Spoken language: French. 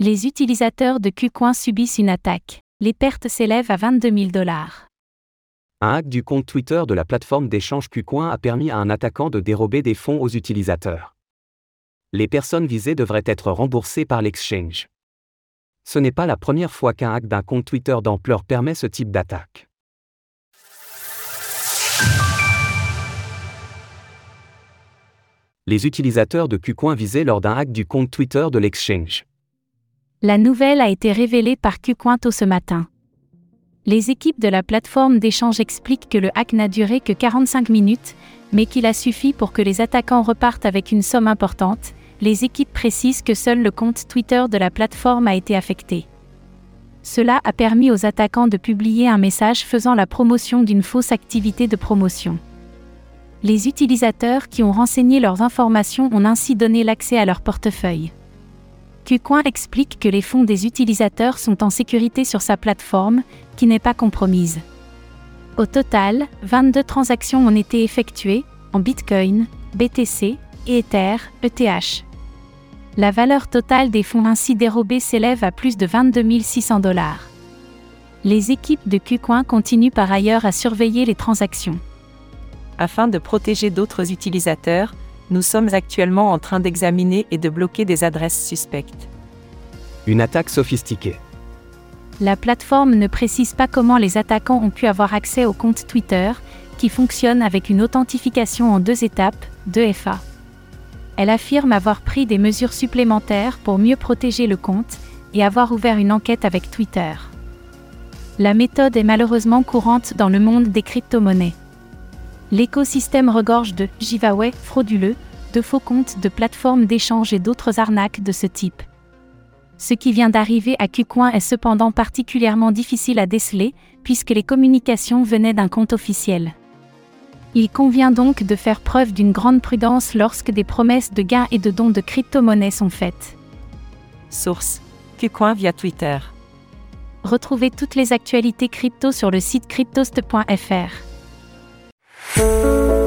Les utilisateurs de Qcoin subissent une attaque. Les pertes s'élèvent à 22 000 dollars. Un hack du compte Twitter de la plateforme d'échange Qcoin a permis à un attaquant de dérober des fonds aux utilisateurs. Les personnes visées devraient être remboursées par l'exchange. Ce n'est pas la première fois qu'un hack d'un compte Twitter d'ampleur permet ce type d'attaque. Les utilisateurs de Qcoin visés lors d'un hack du compte Twitter de l'exchange. La nouvelle a été révélée par Qcoin tôt ce matin. Les équipes de la plateforme d'échange expliquent que le hack n'a duré que 45 minutes, mais qu'il a suffi pour que les attaquants repartent avec une somme importante. Les équipes précisent que seul le compte Twitter de la plateforme a été affecté. Cela a permis aux attaquants de publier un message faisant la promotion d'une fausse activité de promotion. Les utilisateurs qui ont renseigné leurs informations ont ainsi donné l'accès à leur portefeuille. Qcoin explique que les fonds des utilisateurs sont en sécurité sur sa plateforme, qui n'est pas compromise. Au total, 22 transactions ont été effectuées, en Bitcoin, BTC et Ether, ETH. La valeur totale des fonds ainsi dérobés s'élève à plus de 22 600 dollars. Les équipes de Qcoin continuent par ailleurs à surveiller les transactions. Afin de protéger d'autres utilisateurs, nous sommes actuellement en train d'examiner et de bloquer des adresses suspectes. Une attaque sophistiquée. La plateforme ne précise pas comment les attaquants ont pu avoir accès au compte Twitter, qui fonctionne avec une authentification en deux étapes, 2FA. Elle affirme avoir pris des mesures supplémentaires pour mieux protéger le compte et avoir ouvert une enquête avec Twitter. La méthode est malheureusement courante dans le monde des crypto-monnaies. L'écosystème regorge de giveaways frauduleux, de faux comptes de plateformes d'échange et d'autres arnaques de ce type. Ce qui vient d'arriver à Qcoin est cependant particulièrement difficile à déceler, puisque les communications venaient d'un compte officiel. Il convient donc de faire preuve d'une grande prudence lorsque des promesses de gains et de dons de crypto-monnaies sont faites. Source Qcoin via Twitter. Retrouvez toutes les actualités crypto sur le site cryptost.fr. Música